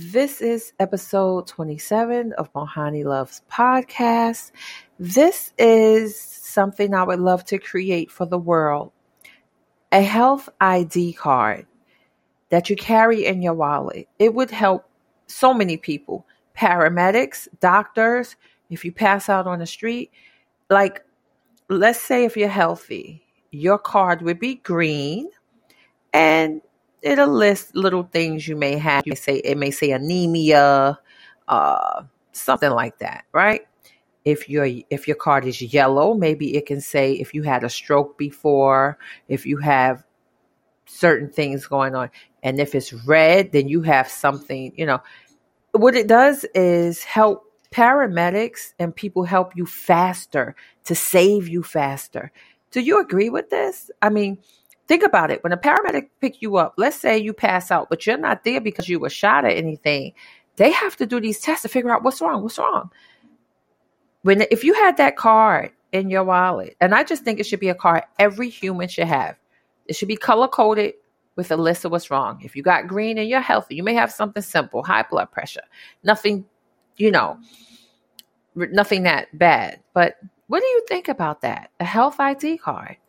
This is episode 27 of Mohani Loves podcast. This is something I would love to create for the world a health ID card that you carry in your wallet. It would help so many people paramedics, doctors, if you pass out on the street. Like, let's say if you're healthy, your card would be green and it'll list little things you may have. You may say it may say anemia, uh, something like that, right? If your if your card is yellow, maybe it can say if you had a stroke before, if you have certain things going on, and if it's red, then you have something. You know, what it does is help paramedics and people help you faster to save you faster. Do you agree with this? I mean, think about it. When a paramedic pick you up, let's say you pass out, but you're not there because you were shot or anything. They have to do these tests to figure out what's wrong. What's wrong? When if you had that card in your wallet, and I just think it should be a card every human should have. It should be color coded with a list of what's wrong. If you got green and you're healthy, you may have something simple, high blood pressure, nothing, you know, nothing that bad. But what do you think about that? A health ID card.